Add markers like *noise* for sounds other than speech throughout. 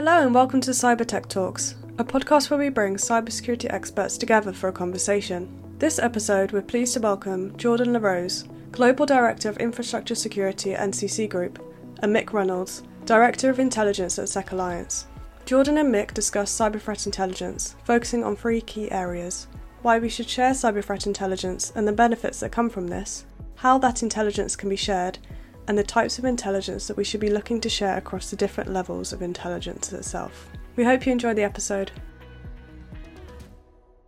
Hello and welcome to Cyber Tech Talks, a podcast where we bring cybersecurity experts together for a conversation. This episode, we're pleased to welcome Jordan LaRose, Global Director of Infrastructure Security at NCC Group, and Mick Reynolds, Director of Intelligence at SecAlliance. Jordan and Mick discuss cyber threat intelligence, focusing on three key areas why we should share cyber threat intelligence and the benefits that come from this, how that intelligence can be shared, and the types of intelligence that we should be looking to share across the different levels of intelligence itself. We hope you enjoy the episode.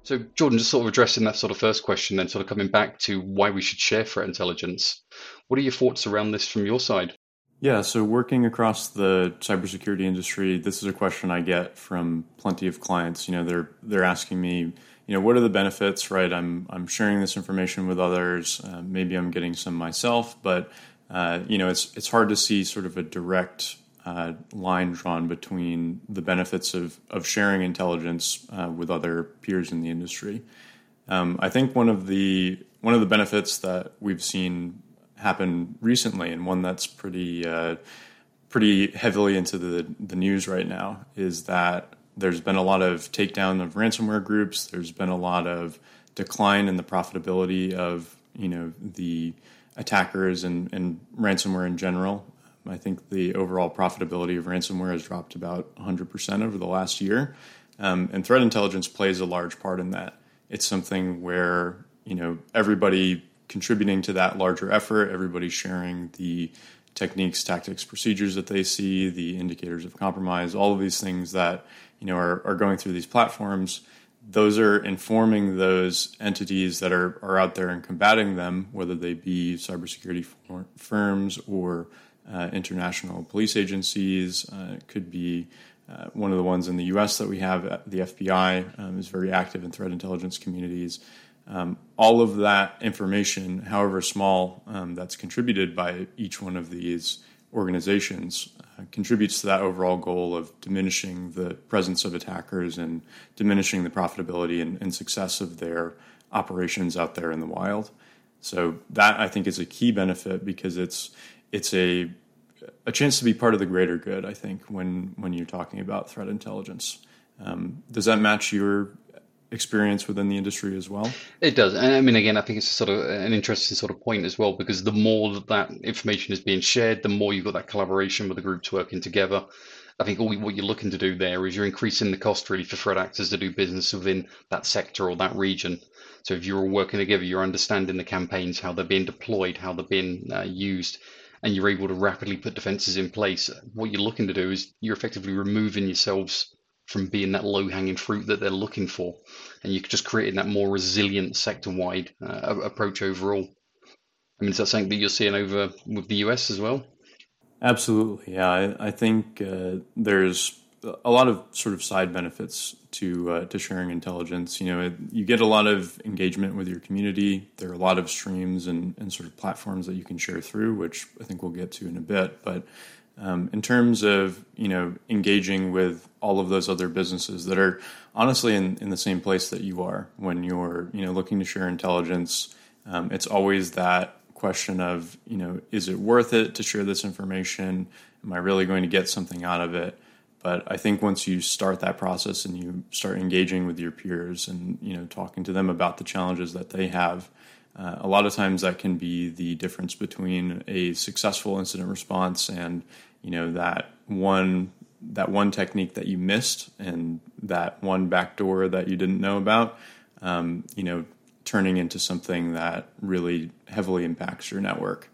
So, Jordan, just sort of addressing that sort of first question, then sort of coming back to why we should share threat intelligence. What are your thoughts around this from your side? Yeah, so working across the cybersecurity industry, this is a question I get from plenty of clients. You know, they're they're asking me, you know, what are the benefits? Right, I'm I'm sharing this information with others. Uh, maybe I'm getting some myself, but uh, you know, it's it's hard to see sort of a direct uh, line drawn between the benefits of of sharing intelligence uh, with other peers in the industry. Um, I think one of the one of the benefits that we've seen happen recently, and one that's pretty uh, pretty heavily into the the news right now, is that there's been a lot of takedown of ransomware groups. There's been a lot of decline in the profitability of you know the attackers and, and ransomware in general. I think the overall profitability of ransomware has dropped about 100% over the last year. Um, and threat intelligence plays a large part in that. It's something where, you know, everybody contributing to that larger effort, everybody sharing the techniques, tactics, procedures that they see, the indicators of compromise, all of these things that, you know, are, are going through these platforms those are informing those entities that are, are out there and combating them, whether they be cybersecurity firms or uh, international police agencies. Uh, it could be uh, one of the ones in the U.S. that we have. Uh, the FBI um, is very active in threat intelligence communities. Um, all of that information, however small, um, that's contributed by each one of these organizations contributes to that overall goal of diminishing the presence of attackers and diminishing the profitability and, and, success of their operations out there in the wild. So that I think is a key benefit because it's it's a a chance to be part of the greater good. I think when when you're talking about threat intelligence, um, does that match your experience within the industry as well? It does. And I mean, again, I think it's sort of an interesting sort of point as well, because the more that, that information is being shared, the more you've got that collaboration with the groups working together. I think all, what you're looking to do there is you're increasing the cost really for threat actors to do business within that sector or that region. So if you're all working together, you're understanding the campaigns, how they're being deployed, how they're being uh, used, and you're able to rapidly put defenses in place. What you're looking to do is you're effectively removing yourselves from being that low hanging fruit that they're looking for. And you're just creating that more resilient sector wide uh, approach overall. I mean, is that something that you're seeing over with the US as well? Absolutely. Yeah. I, I think uh, there's a lot of sort of side benefits to uh, to sharing intelligence. You know, it, you get a lot of engagement with your community. There are a lot of streams and, and sort of platforms that you can share through, which I think we'll get to in a bit. But um, in terms of you know engaging with all of those other businesses that are honestly in, in the same place that you are when you're you know looking to share intelligence um, it's always that question of you know is it worth it to share this information? Am i really going to get something out of it? But i think once you start that process and you start engaging with your peers and you know talking to them about the challenges that they have uh, a lot of times that can be the difference between a successful incident response and you know that one that one technique that you missed and that one backdoor that you didn't know about. Um, you know, turning into something that really heavily impacts your network.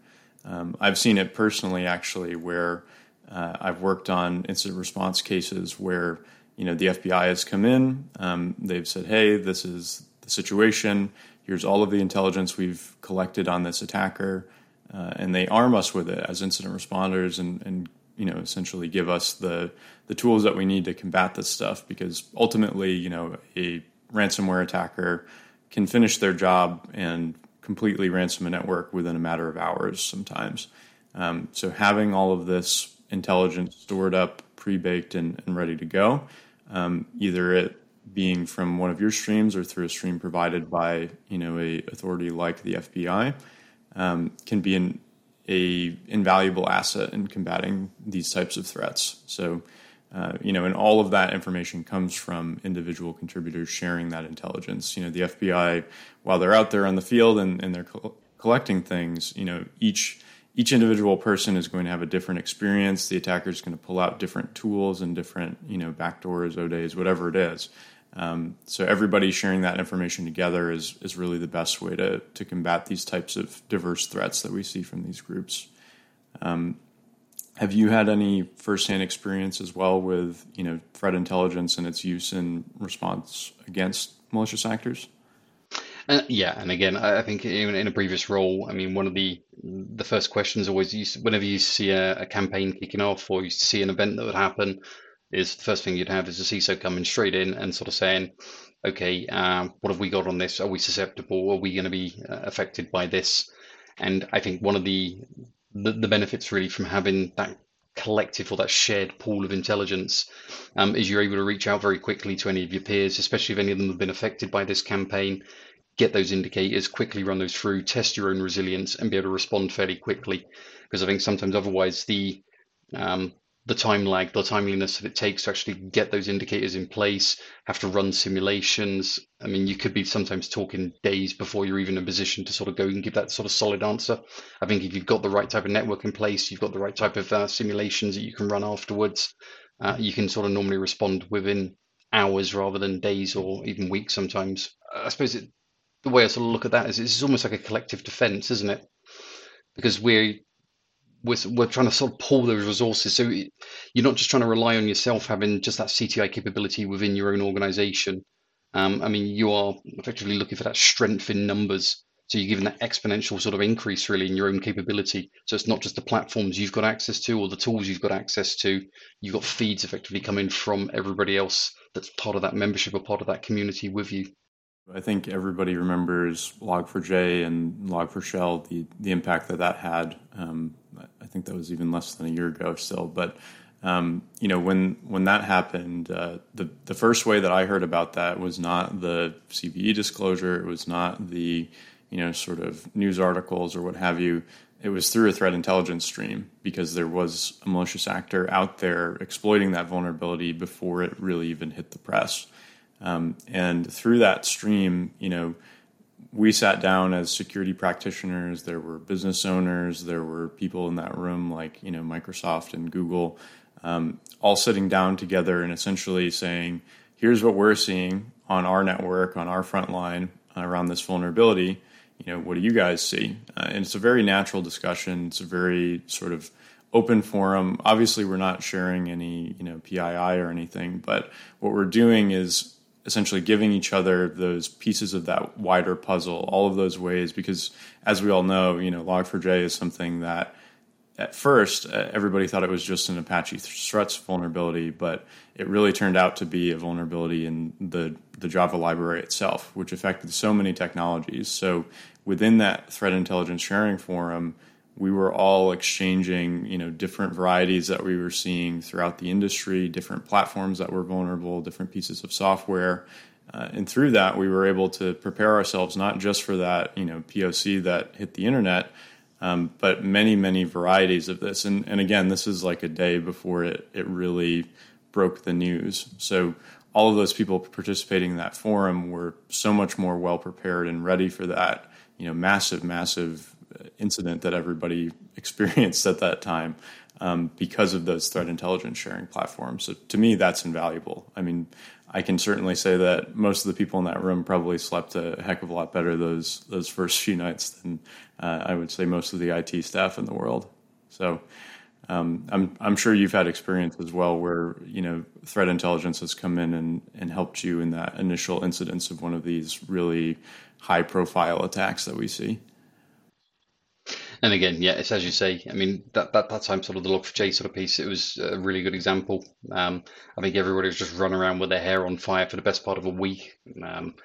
Um, I've seen it personally, actually, where uh, I've worked on incident response cases where you know the FBI has come in. Um, they've said, "Hey, this is the situation here's all of the intelligence we've collected on this attacker, uh, and they arm us with it as incident responders and, and you know essentially give us the the tools that we need to combat this stuff because ultimately you know a ransomware attacker can finish their job and completely ransom a network within a matter of hours sometimes. Um, so having all of this intelligence stored up, pre-baked, and, and ready to go, um, either it being from one of your streams or through a stream provided by you know a authority like the FBI um, can be an a invaluable asset in combating these types of threats. So Uh, you know, and all of that information comes from individual contributors sharing that intelligence. You know, the FBI, while they're out there on the field and, and they're co- collecting things, you know, each each individual person is going to have a different experience. The attacker is going to pull out different tools and different, you know, backdoors, ODAs, whatever it is. Um, so everybody sharing that information together is is really the best way to to combat these types of diverse threats that we see from these groups. Um, have you had any firsthand experience as well with you know threat intelligence and its use in response against malicious actors? Uh, yeah, and again, I think even in a previous role, I mean, one of the the first questions always, you, whenever you see a, a, campaign kicking off or you see an event that would happen, is the first thing you'd have is a CISO coming straight in and sort of saying, okay, um, what have we got on this? Are we susceptible? Are we going to be uh, affected by this? And I think one of the, the, the benefits really from having that collective or that shared pool of intelligence um, is you're able to reach out very quickly to any of your peers, especially if any of them have been affected by this campaign. Get those indicators, quickly run those through, test your own resilience, and be able to respond fairly quickly. Because I think sometimes otherwise the um, the time lag, the timeliness that it takes to actually get those indicators in place, have to run simulations. I mean, you could be sometimes talking days before you're even in a position to sort of go and give that sort of solid answer. I think if you've got the right type of network in place, you've got the right type of uh, simulations that you can run afterwards, uh, you can sort of normally respond within hours rather than days or even weeks sometimes. I suppose it, the way I sort of look at that is it's almost like a collective defense, isn't it? Because we're we're, we're trying to sort of pull those resources. So you're not just trying to rely on yourself having just that CTI capability within your own organization. Um, I mean, you are effectively looking for that strength in numbers. So you're giving that exponential sort of increase really in your own capability. So it's not just the platforms you've got access to or the tools you've got access to. You've got feeds effectively coming from everybody else that's part of that membership or part of that community with you. I think everybody remembers Log4j and Log4Shell, the, the impact that that had. Um, I think that was even less than a year ago still. But, um, you know, when, when that happened, uh, the, the first way that I heard about that was not the CVE disclosure. It was not the, you know, sort of news articles or what have you. It was through a threat intelligence stream because there was a malicious actor out there exploiting that vulnerability before it really even hit the press. Um, and through that stream, you know, we sat down as security practitioners. There were business owners. There were people in that room, like you know, Microsoft and Google, um, all sitting down together and essentially saying, "Here's what we're seeing on our network, on our front line around this vulnerability. You know, what do you guys see?" Uh, and it's a very natural discussion. It's a very sort of open forum. Obviously, we're not sharing any you know PII or anything, but what we're doing is essentially giving each other those pieces of that wider puzzle, all of those ways, because as we all know, you know, Log4j is something that at first uh, everybody thought it was just an Apache struts vulnerability, but it really turned out to be a vulnerability in the the Java library itself, which affected so many technologies. So within that threat intelligence sharing forum, we were all exchanging, you know, different varieties that we were seeing throughout the industry, different platforms that were vulnerable, different pieces of software. Uh, and through that, we were able to prepare ourselves not just for that, you know, POC that hit the internet, um, but many, many varieties of this. And, and again, this is like a day before it, it really broke the news. So all of those people participating in that forum were so much more well prepared and ready for that, you know, massive, massive incident that everybody *laughs* experienced at that time um, because of those threat intelligence sharing platforms. So to me, that's invaluable. I mean, I can certainly say that most of the people in that room probably slept a heck of a lot better those those first few nights than uh, I would say most of the IT staff in the world. So. Um, I'm I'm sure you've had experience as well where you know threat intelligence has come in and, and helped you in that initial incidence of one of these really high profile attacks that we see. And again, yeah, it's as you say. I mean, that that, that time sort of the Log4j sort of piece, it was a really good example. Um, I think everybody was just running around with their hair on fire for the best part of a week. Um,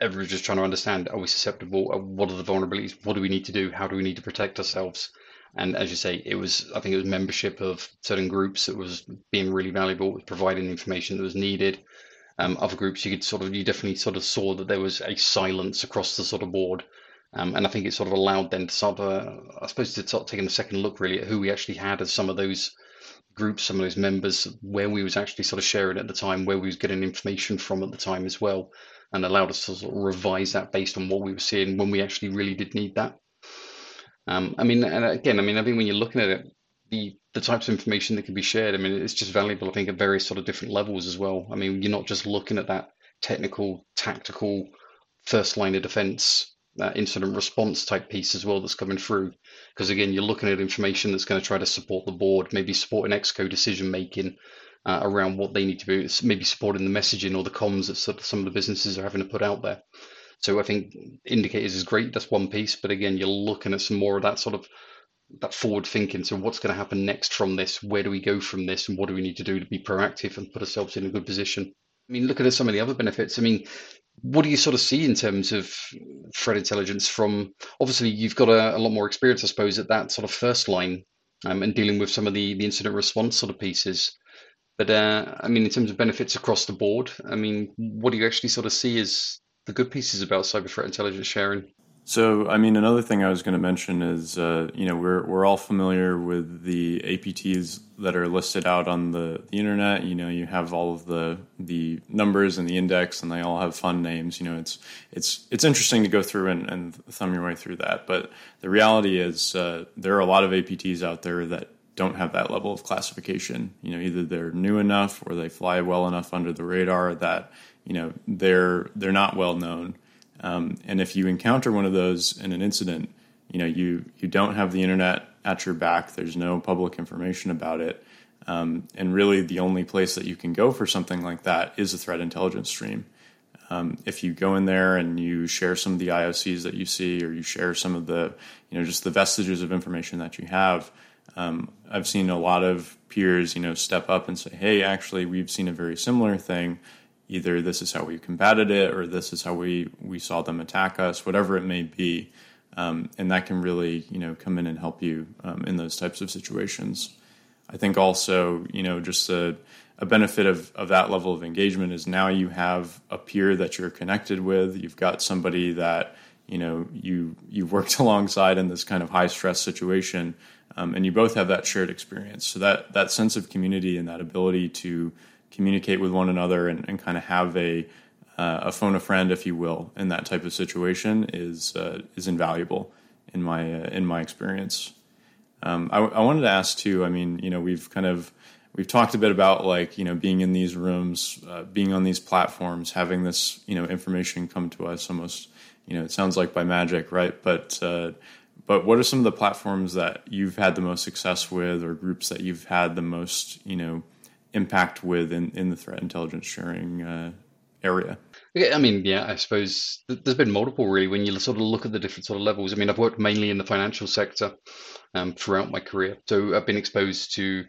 everybody's just trying to understand: Are we susceptible? Uh, what are the vulnerabilities? What do we need to do? How do we need to protect ourselves? And as you say, it was I think it was membership of certain groups that was being really valuable, providing the information that was needed. Um, other groups, you could sort of you definitely sort of saw that there was a silence across the sort of board um, and I think it sort of allowed then to sort of, uh, I suppose, to start taking a second look really at who we actually had as some of those groups, some of those members, where we was actually sort of sharing at the time, where we was getting information from at the time as well, and allowed us to sort of revise that based on what we were seeing when we actually really did need that. Um, I mean, and again, I mean, I think when you're looking at it, the the types of information that can be shared, I mean, it's just valuable. I think at various sort of different levels as well. I mean, you're not just looking at that technical, tactical, first line of defense, that incident response type piece as well that's coming through. Because again, you're looking at information that's going to try to support the board, maybe supporting exco decision making uh, around what they need to be, maybe supporting the messaging or the comms that some of the businesses are having to put out there. So I think indicators is great. That's one piece, but again, you're looking at some more of that sort of that forward thinking. So what's going to happen next from this? Where do we go from this? And what do we need to do to be proactive and put ourselves in a good position? I mean, looking at some of the other benefits, I mean, what do you sort of see in terms of threat intelligence from obviously you've got a, a lot more experience, I suppose, at that sort of first line um, and dealing with some of the, the incident response sort of pieces. But uh, I mean, in terms of benefits across the board, I mean, what do you actually sort of see as the good pieces about cyber threat intelligence sharing? So, I mean, another thing I was going to mention is, uh, you know, we're we're all familiar with the APTs that are listed out on the, the internet. You know, you have all of the the numbers and the index, and they all have fun names. You know, it's it's it's interesting to go through and, and thumb your way through that. But the reality is, uh, there are a lot of APTs out there that don't have that level of classification. You know, either they're new enough or they fly well enough under the radar that you know they're they're not well known um, and if you encounter one of those in an incident, you know you you don't have the internet at your back. There's no public information about it, um, and really the only place that you can go for something like that is a threat intelligence stream. Um, if you go in there and you share some of the IOCs that you see, or you share some of the you know just the vestiges of information that you have, um, I've seen a lot of peers you know step up and say, "Hey, actually, we've seen a very similar thing." Either this is how we combated it or this is how we, we saw them attack us, whatever it may be. Um, and that can really, you know, come in and help you um, in those types of situations. I think also, you know, just a, a benefit of, of that level of engagement is now you have a peer that you're connected with. You've got somebody that, you know, you, you've worked *laughs* alongside in this kind of high stress situation. Um, and you both have that shared experience. So that, that sense of community and that ability to communicate with one another and, and kind of have a uh, a phone a friend, if you will, in that type of situation is uh, is invaluable in my uh, in my experience. Um, I, I, wanted to ask too. I mean, you know, we've kind of we've talked a bit about like you know being in these rooms, uh, being on these platforms, having this you know information come to us almost. You know, it sounds like by magic, right? But uh, but what are some of the platforms that you've had the most success with, or groups that you've had the most you know impact with in, in the threat intelligence sharing uh, area? I mean, yeah, I suppose there's been multiple really when you sort of look at the different sort of levels. I mean, I've worked mainly in the financial sector um, throughout my career, so I've been exposed to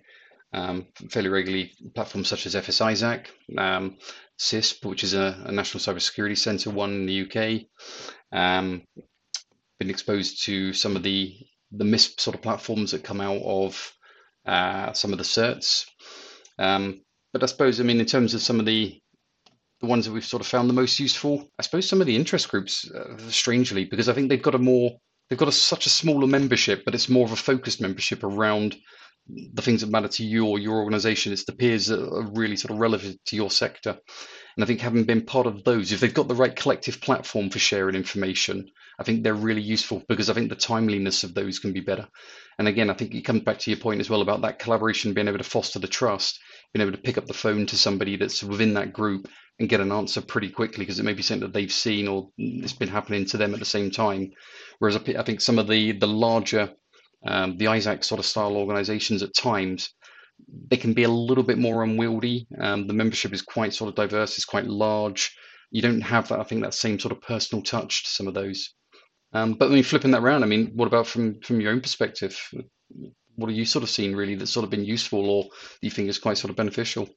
um, fairly regularly platforms such as FS-ISAC, um, CISP, which is a, a, national cybersecurity centre one in the UK. Um, been exposed to some of the the MISP sort of platforms that come out of uh, some of the certs. Um, but I suppose, I mean, in terms of some of the the ones that we've sort of found the most useful, I suppose some of the interest groups, uh, strangely, because I think they've got a more they've got a, such a smaller membership, but it's more of a focused membership around the things that matter to you or your organization. It's the peers that are really sort of relevant to your sector. And I think having been part of those, if they've got the right collective platform for sharing information, I think they're really useful because I think the timeliness of those can be better. And again, I think it comes back to your point as well about that collaboration, being able to foster the trust, being able to pick up the phone to somebody that's within that group and get an answer pretty quickly because it may be something that they've seen or it's been happening to them at the same time. Whereas I think some of the the larger, um, the ISAC sort of style organisations at times, they can be a little bit more unwieldy. Um, the membership is quite sort of diverse, it's quite large. You don't have that, I think, that same sort of personal touch to some of those. Um, but I mean, flipping that around, I mean, what about from from your own perspective? What have you sort of seen really that's sort of been useful, or you think is quite sort of beneficial?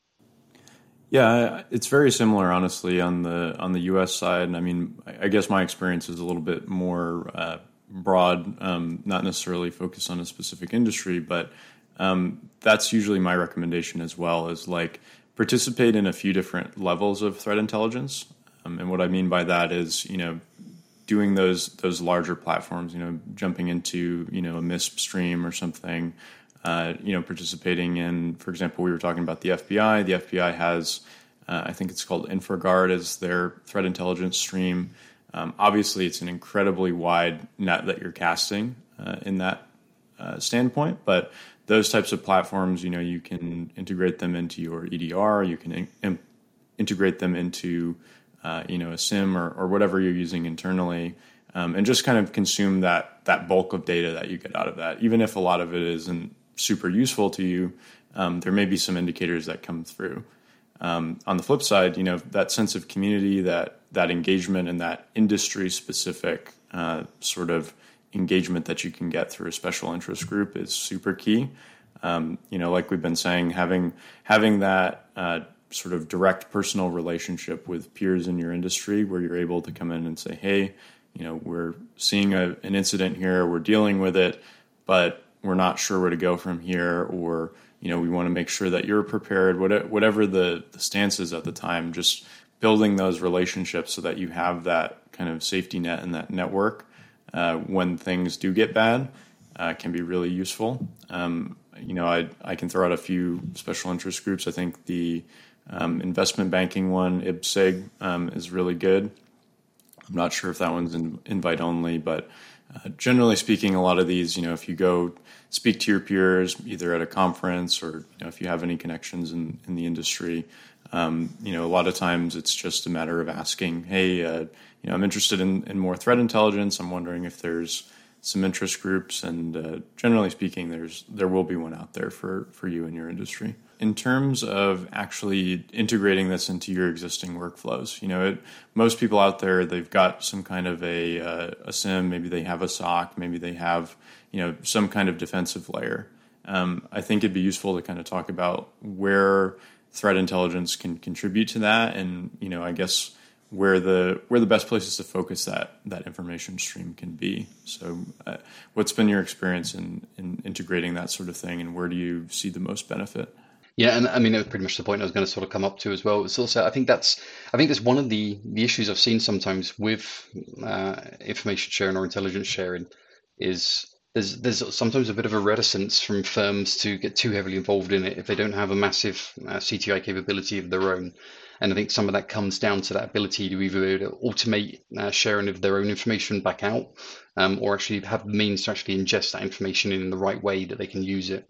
Yeah, it's very similar, honestly, on the on the U.S. side. And I mean, I guess my experience is a little bit more uh, broad, um, not necessarily focused on a specific industry, but um, that's usually my recommendation as well. Is like participate in a few different levels of threat intelligence, um, and what I mean by that is, you know, doing those those larger platforms, you know, jumping into you know a MISP stream or something, uh, you know, participating in, for example, we were talking about the FBI. The FBI has, uh, I think it's called InfraGard as their threat intelligence stream. Um, obviously, it's an incredibly wide net that you're casting uh, in that uh, standpoint, but those types of platforms, you know, you can integrate them into your EDR, you can in, in, integrate them into, uh, you know, a SIEM or, or whatever you're using internally. Um, and just kind of consume that that bulk of data that you get out of that. Even if a lot of it isn't super useful to you, um, there may be some indicators that come through. Um, on the flip side, you know that sense of community, that that engagement, and that industry specific uh, sort of engagement that you can get through a special interest group is super key. Um, you know, like we've been saying, having having that uh, sort of direct personal relationship with peers in your industry, where you're able to come in and say, "Hey, you know, we're seeing a, an incident here, we're dealing with it, but we're not sure where to go from here, or you know, we want to make sure that you're prepared. Whatever the, the stance is at the time, just building those relationships so that you have that kind of safety net and that network uh, when things do get bad uh, can be really useful. Um, you know, I I can throw out a few special interest groups. I think the um, investment banking one, IBSIG, um, is really good. I'm not sure if that one's in, invite only, but uh, generally speaking, a lot of these, you know, if you go speak to your peers, either at a conference or you know, if you have any connections in, in the industry, um, you know, a lot of times it's just a matter of asking, hey, uh, you know, I'm interested in, in more threat intelligence. I'm wondering if there's some interest groups, and uh, generally speaking, there's there will be one out there for for you in your industry in terms of actually integrating this into your existing workflows. You know, it, most people out there they've got some kind of a uh, a SIEM, maybe they have a SOC, maybe they have you know some kind of defensive layer. Um, I think it'd be useful to kind of talk about where threat intelligence can contribute to that, and you know, I guess where the where the best places to focus that that information stream can be. So, uh, what's been your experience in in integrating that sort of thing, and where do you see the most benefit? Yeah, and I mean that was pretty much the point I was going to sort of come up to as well. It's also I think that's I think that's one of the the issues I've seen sometimes with uh, information sharing or intelligence sharing is there's there's sometimes a bit of a reticence from firms to get too heavily involved in it if they don't have a massive uh, CTI capability of their own. And I think some of that comes down to that ability to either automate uh, sharing of their own information back out, um, or actually have the means to actually ingest that information in the right way that they can use it.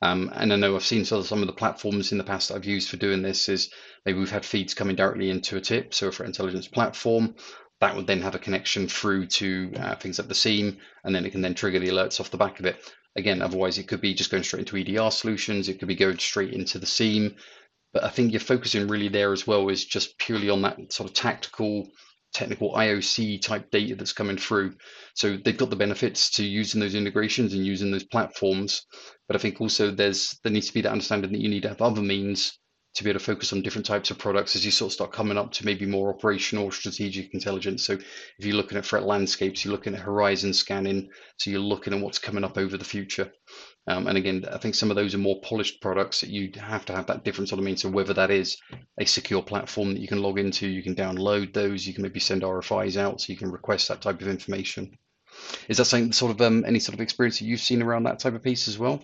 Um, and I know I've seen some of the platforms in the past that I've used for doing this is maybe we've had feeds coming directly into a TIP, so for intelligence platform, that would then have a connection through to uh, things like the SIEM, and then it can then trigger the alerts off the back of it. Again, otherwise it could be just going straight into EDR solutions, it could be going straight into the SIEM. But I think you're focusing really there as well is just purely on that sort of tactical technical IOC type data that's coming through. So they've got the benefits to using those integrations and using those platforms. But I think also there's there needs to be that understanding that you need to have other means to be able to focus on different types of products as you sort of start coming up to maybe more operational strategic intelligence. So if you're looking at threat landscapes, you're looking at horizon scanning, so you're looking at what's coming up over the future. Um, and again, I think some of those are more polished products that you have to have that different sort of means. So whether that is a secure platform that you can log into, you can download those, you can maybe send RFIs out, so you can request that type of information. Is that something sort of um, any sort of experience that you've seen around that type of piece as well?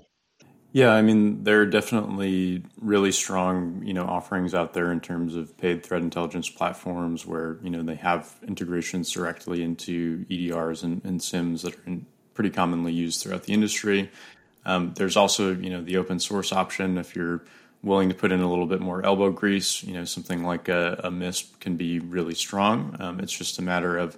Yeah, I mean, there are definitely really strong, you know, offerings out there in terms of paid threat intelligence platforms where, you know, they have integrations directly into EDRs and, and SIEMs that are in, pretty commonly used throughout the industry. Um, there's also, you know, the open source option if you're willing to put in a little bit more elbow grease. You know, something like a, a MISP can be really strong. Um, it's just a matter of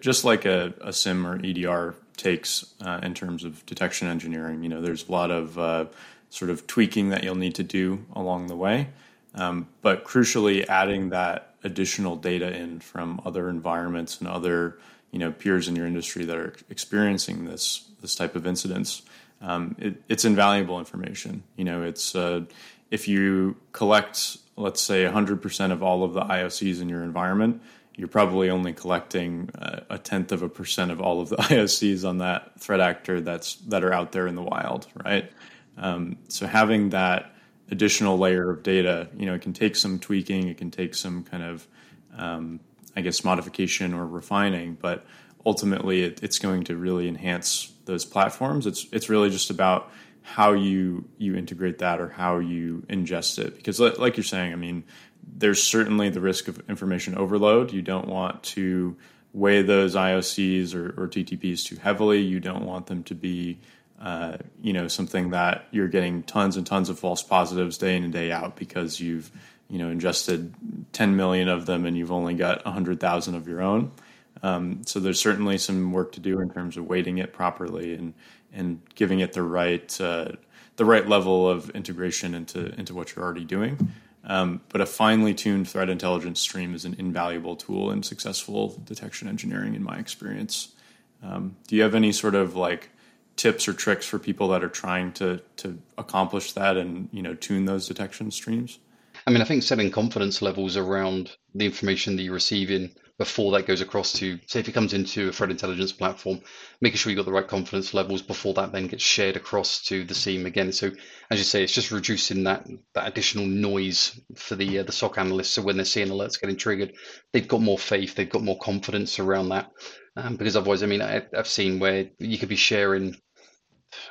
just like a, a SIEM or EDR takes uh, in terms of detection engineering. You know, there's a lot of uh, sort of tweaking that you'll need to do along the way. Um, but crucially, adding that additional data in from other environments and other you know peers in your industry that are experiencing this this type of incidents um, it, it's invaluable information. You know, it's uh, if you collect, let's say, 100% of all of the IOCs in your environment, you're probably only collecting uh, a tenth of a percent of all of the *laughs* IOCs on that threat actor that's that are out there in the wild, right? Um, so having that additional layer of data, you know, it can take some tweaking, it can take some kind of, um, I guess, modification or refining, but ultimately it, it's going to really enhance those platforms. It's it's really just about how you you integrate that or how you ingest it because like you're saying i mean there's certainly the risk of information overload you don't want to weigh those iocs or, or ttps too heavily you don't want them to be uh, you know something that you're getting tons and tons of false positives day in and day out because you've you know ingested 10 million of them and you've only got 100,000 of your own. Um, so there's certainly some work to do in terms of weighting it properly and and giving it the right uh, the right level of integration into into what you're already doing. Um, but a finely tuned threat intelligence stream is an invaluable tool in successful detection engineering, in my experience. Um, do you have any sort of like tips or tricks for people that are trying to to accomplish that and you know tune those detection streams? I mean, I think setting confidence levels around the information that you're receiving before that goes across to, say, if it comes into a threat intelligence platform, making sure you've got the right confidence levels before that then gets shared across to the SIEM again. So, as you say, it's just reducing that that additional noise for the uh, the SOC analysts. So when they're seeing alerts getting triggered, they've got more faith, they've got more confidence around that. Um, because otherwise, I mean, I, I've seen where you could be sharing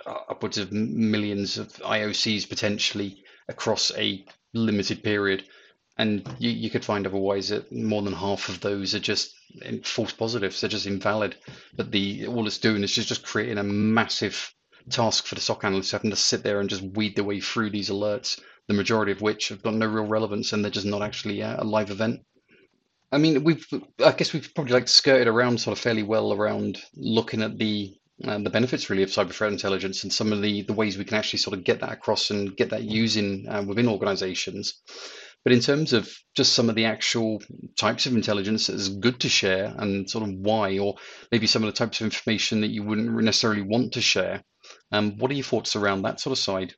upwards of millions of IOCs potentially across a limited period. And you, you could find otherwise that more than half of those are just false positives. They're just invalid. But the all it's doing is just, just creating a massive task for the SOC analysts having to sit there and just weed their way through these alerts, the majority of which have got no real relevance and they're just not actually a live event. I mean, we've I guess we've probably like skirted around sort of fairly well around looking at the uh, the benefits really of cyber threat intelligence and some of the the ways we can actually sort of get that across and get that using uh, within organizations. But in terms of just some of the actual types of intelligence that is good to share and sort of why, or maybe some of the types of information that you wouldn't necessarily want to share, um, what are your thoughts around that sort of side?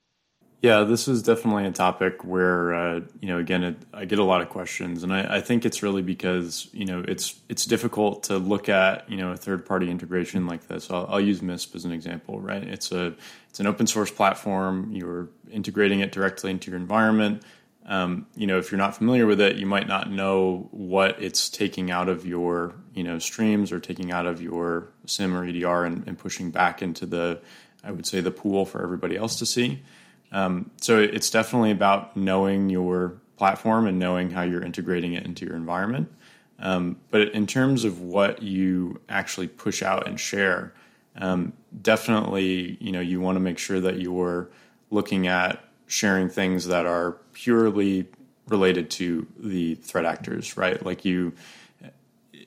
Yeah, this is definitely a topic where uh, you know again it, I get a lot of questions, and I, I, think it's really because you know it's it's difficult to look at you know a third party integration like this. I'll, I'll, use MISP as an example, right? It's a it's an open source platform. You're integrating it directly into your environment. Um, you know, if you're not familiar with it, you might not know what it's taking out of your you know streams or taking out of your SIEM or EDR and, and pushing back into the I would say the pool for everybody else to see. Um, so it's definitely about knowing your platform and knowing how you're integrating it into your environment. Um, but in terms of what you actually push out and share, um, definitely, you know, you want to make sure that you're looking at sharing things that are purely related to the threat actors, right? Like you,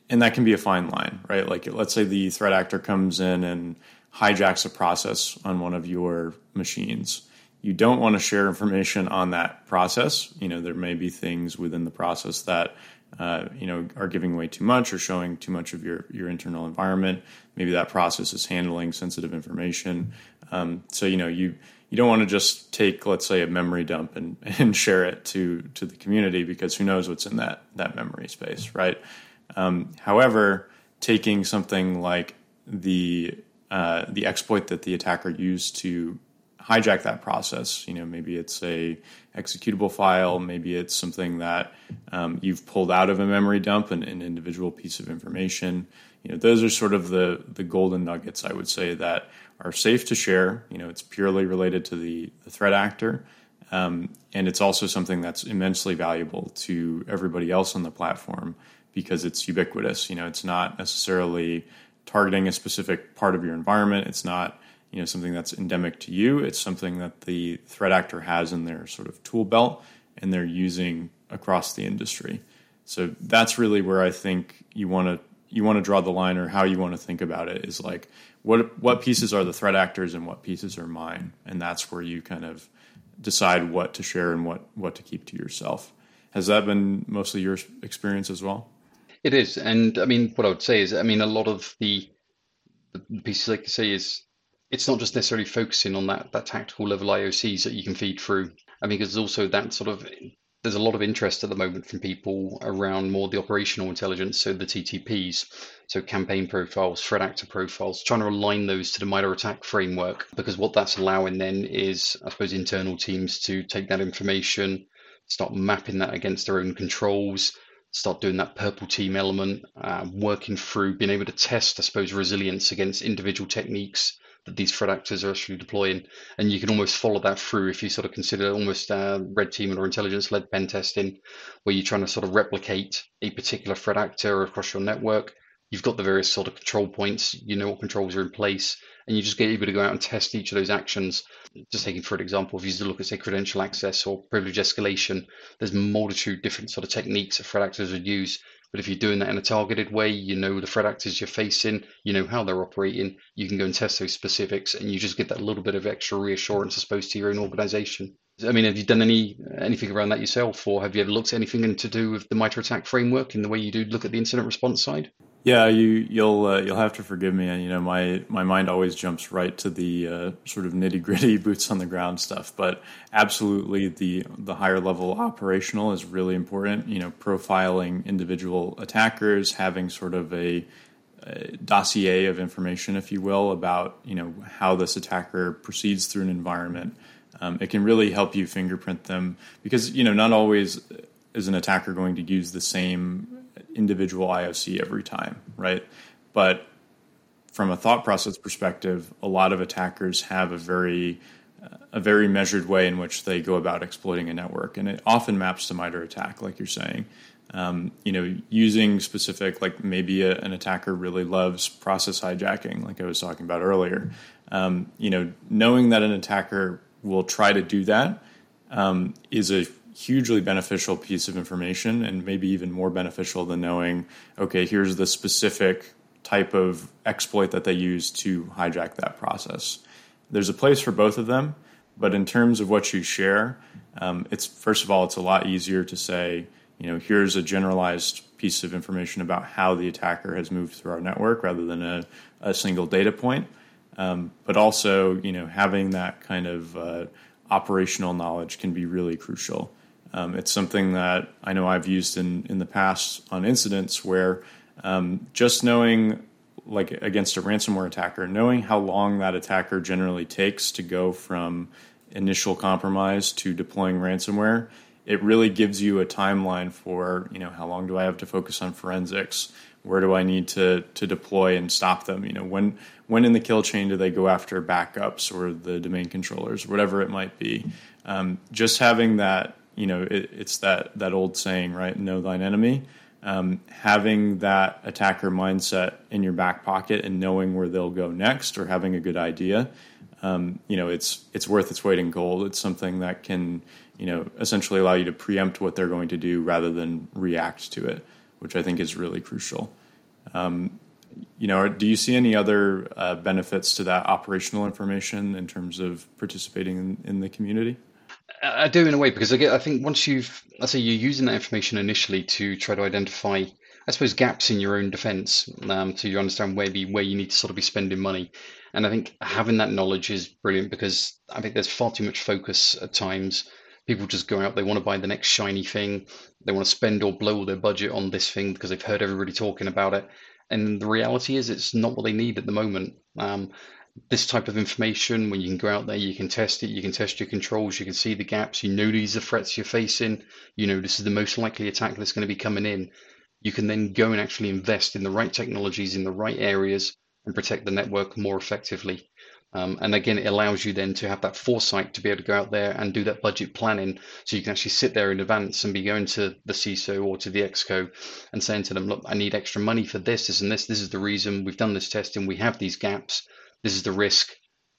and that can be a fine line, right? Like let's say the threat actor comes in and hijacks a process on one of your machines you don't want to share information on that process. You know, there may be things within the process that uh, you know are giving away too much or showing too much of your your internal environment. Maybe that process is handling sensitive information. Um, so you know you you don't want to just take let's say a memory dump and, *laughs* and share it to to the community because who knows what's in that that memory space, right? Um, however, taking something like the uh, the exploit that the attacker used to hijack that process. You know, maybe it's a executable file, maybe it's something that um, you've pulled out of a memory dump, an, an, individual piece of information. You know, those are sort of the the golden nuggets I would say that are safe to share. You know, it's purely related to the, the threat actor. Um, and it's also something that's immensely valuable to everybody else on the platform because it's ubiquitous. You know, it's not necessarily targeting a specific part of your environment. It's not you know something that's endemic to you. It's something that the threat actor has in their sort of tool belt and they're using across the industry. So that's really where I think you want to you want to draw the line or how you want to think about it is like what what pieces are the threat actors and what pieces are mine? And that's where you kind of decide what to share and what what to keep to yourself. Has that been mostly your experience as well? It is. And i mean what i would say is i mean a lot of the, the pieces like you say is it's not just necessarily focusing on that that tactical level IOCs that you can feed through. I mean, because there's also that sort of there's a lot of interest at the moment from people around more the operational intelligence, so the TTPs, so campaign profiles, threat actor profiles, trying to align those to the MITRE ATT&CK framework, because what that's allowing then is, I suppose, internal teams to take that information, start mapping that against their own controls, start doing that purple team element, uh, working through being able to test, I suppose, resilience against individual techniques that these threat actors are actually deploying. And you can almost follow that through if you sort of consider almost uh, red teaming or intelligence led pen testing, where you're trying to sort of replicate a particular threat actor across your network. You've got the various sort of control points, you know what controls are in place, and you just get able to go out and test each of those actions. Just taking for an example, if you look at say credential access or privilege escalation, there's multitude different sort of techniques that threat actors would use but if you're doing that in a targeted way, you know the threat actors you're facing, you know how they're operating, you can go and test those specifics, and you just get that little bit of extra reassurance, I suppose, to your own organization. I mean, have you done any anything around that yourself, or have you ever looked at anything to do with the MITRE ATT&CK framework in the way you do look at the incident response side? Yeah, you you'll uh, you'll have to forgive me. You know, my my mind always jumps right to the uh, sort of nitty gritty *laughs* boots on the ground stuff. But absolutely, the the higher level operational is really important. You know, profiling individual attackers, having sort of a, a dossier of information, if you will, about you know how this attacker proceeds through an environment. Um, it can really help you fingerprint them because you know not always is an attacker going to use the same individual IOC every time, right? But from a thought process perspective, a lot of attackers have a very a very measured way in which they go about exploiting a network, and it often maps to MITRE ATT&CK, like you're saying. Um, you know, using specific, like maybe a, an attacker really loves process hijacking, like I was talking about earlier. Um, you know, knowing that an attacker will try to do that um, is a hugely beneficial piece of information and maybe even more beneficial than knowing okay here's the specific type of exploit that they use to hijack that process. There's a place for both of them but in terms of what you share um, it's first of all it's a lot easier to say you know here's a generalized piece of information about how the attacker has moved through our network rather than a, a single data point. Um, but also you know having that kind of uh, operational knowledge can be really crucial um, it's something that I know I've used in, in the past on incidents where um, just knowing, like against a ransomware attacker, knowing how long that attacker generally takes to go from initial compromise to deploying ransomware, it really gives you a timeline for you know how long do I have to focus on forensics, where do I need to to deploy and stop them, you know when when in the kill chain do they go after backups or the domain controllers, whatever it might be. Um, just having that you know, it, it's that that old saying, right? Know thine enemy. Um, having that attacker mindset in your back pocket and knowing where they'll go next, or having a good idea, um, you know, it's it's worth its weight in gold. It's something that can, you know, essentially allow you to preempt what they're going to do rather than react to it, which I think is really crucial. Um, you know, do you see any other uh, benefits to that operational information in terms of participating in, in the community? I do in a way because I get. I think once you've, let's say, you're using that information initially to try to identify, I suppose, gaps in your own defence, um, so you understand where be where you need to sort of be spending money. And I think having that knowledge is brilliant because I think there's far too much focus at times. People just go out, they want to buy the next shiny thing, they want to spend or blow their budget on this thing because they've heard everybody talking about it. And the reality is, it's not what they need at the moment. Um, this type of information. When you can go out there you can test it you can test your controls you can see the gaps you know these are threats you're facing you know this is the most likely attack that's going to be coming in. You can then go and actually invest in the right technologies in the right areas and protect the network more effectively. Um, and again it allows you then to have that foresight to be able to go out there and do that budget planning. So you can actually sit there in advance and be going to the CISO or to the exco and saying to them look I need extra money for this this and this. This is the reason we've done this testing. We have these gaps this is the risk.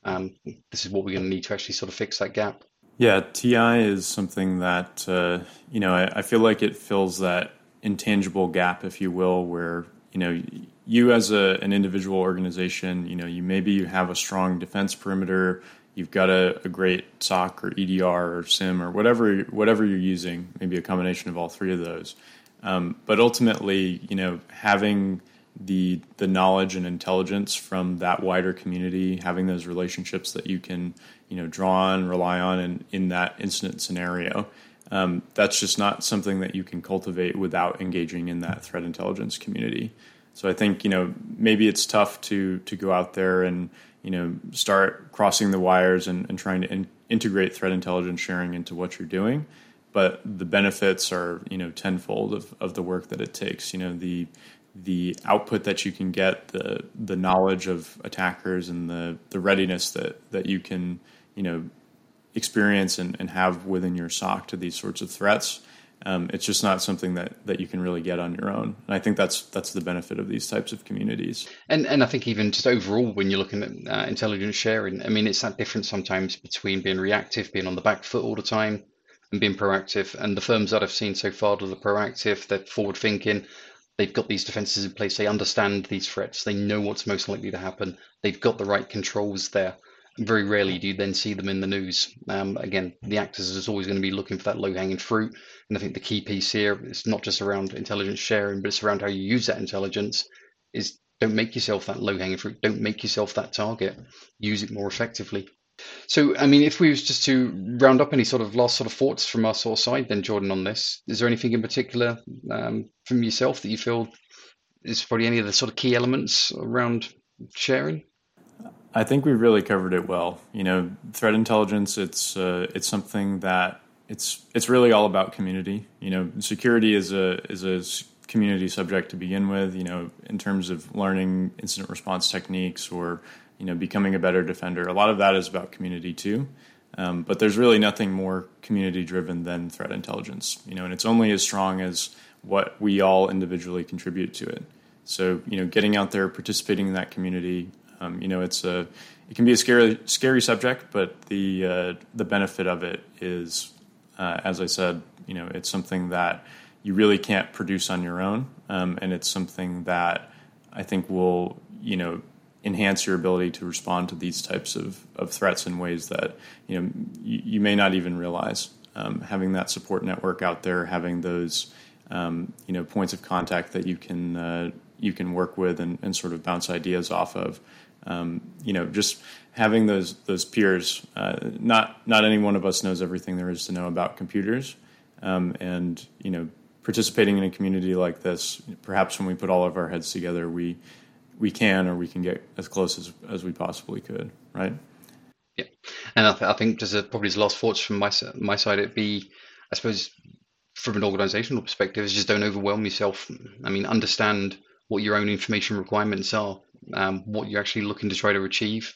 Um, this is what we're going to need to actually sort of fix that gap. Yeah, TI is something that uh, you know I, I, feel like it fills that intangible gap, if you will, where you know you as a, an individual organization, you know, you maybe you have a strong defense perimeter, you've got a, a great SOC or EDR or SIEM or whatever whatever you're using, maybe a combination of all three of those. Um, but ultimately, you know, having the the knowledge and intelligence from that wider community, having those relationships that you can you know draw on, rely on, in, in that incident scenario. Um, that's just not something that you can cultivate without engaging in that threat intelligence community. So I think you know maybe it's tough to to go out there and you know start crossing the wires and, and trying to in, integrate threat intelligence sharing into what you're doing but the benefits are you know tenfold of, of the work that it takes you know the the output that you can get, the the knowledge of attackers, and the the readiness that that you can you know experience and, and have within your SOC to these sorts of threats. Um, it's just not something that, that you can really get on your own. And I think that's that's the benefit of these types of communities. And and I think even just overall, when you're looking at uh, intelligence sharing, I mean, it's that difference sometimes between being reactive, being on the back foot all the time, and being proactive. And the firms that I've seen so far are proactive, they're forward thinking, they've got these defenses in place, they understand these threats, they know what's most likely to happen, they've got the right controls there. Very rarely do you then see them in the news. Um, again, the actors is always going to be looking for that low hanging fruit. And I think the key piece here is not just around intelligence sharing, but it's around how you use that intelligence. Is don't make yourself that low hanging fruit. Don't make yourself that target. Use it more effectively. So, I mean, if we was just to round up any sort of last sort of thoughts from our side, then Jordan, on this, is there anything in particular um, from yourself that you feel is probably any of the sort of key elements around sharing? I think we really covered it well. You know, threat intelligence it's uh, it's something that it's it's really all about community. You know, security is a is a community subject to begin with. You know, in terms of learning incident response techniques or you know, becoming a better defender. A lot of that is about community too. Um, but there's really nothing more community driven than threat intelligence, you know, and it's only as strong as what we all individually contribute to it. So, you know, getting out there, participating in that community, um, you know, it's a, it can be a scary, scary subject, but the uh, the benefit of it is, uh, as I said, you know, it's something that you really can't produce on your own, um, and it's something that I think will, you know, enhance your ability to respond to these types of, of threats in ways that you know you, you may not even realize. Um, having that support network out there, having those um, you know points of contact that you can uh, you can work with and, and, sort of bounce ideas off of. Um, you know, just having those those peers. Uh, not not any one of us knows everything there is to know about computers, um, and you know, participating in a community like this, perhaps when we put all of our heads together, we we can or we can get as close as, as we possibly could, right? Yeah, and I, th- I think just a, probably as last thoughts from my my side, it'd be, I suppose, from an organisational perspective, is just don't overwhelm yourself. I mean, understand what your own information requirements are, um, what you're actually looking to try to achieve.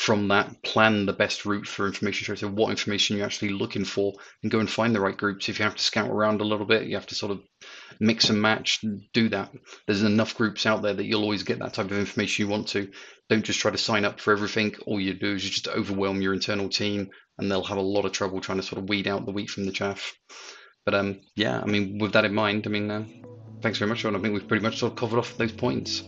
From that, plan the best route for information sharing. So, what information you're actually looking for, and go and find the right groups. If you have to scout around a little bit, you have to sort of mix and match, do that. There's enough groups out there that you'll always get that type of information you want to. Don't just try to sign up for everything. All you do is you just overwhelm your internal team, and they'll have a lot of trouble trying to sort of weed out the wheat from the chaff. But um, yeah, I mean, with that in mind, I mean, uh, thanks very much, Sean. I think we've pretty much sort of covered off those points.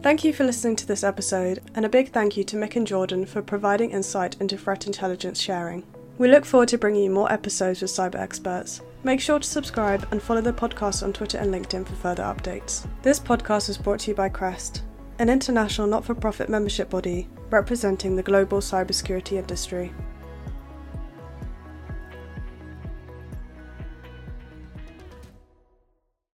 Thank you for listening to this episode, and a big thank you to Mick and Jordan for providing insight into threat intelligence sharing. We look forward to bringing you more episodes with cyber experts. Make sure to subscribe and follow the podcast on Twitter and LinkedIn for further updates. This podcast is brought to you by Crest, an international not for profit membership body representing the global cybersecurity industry.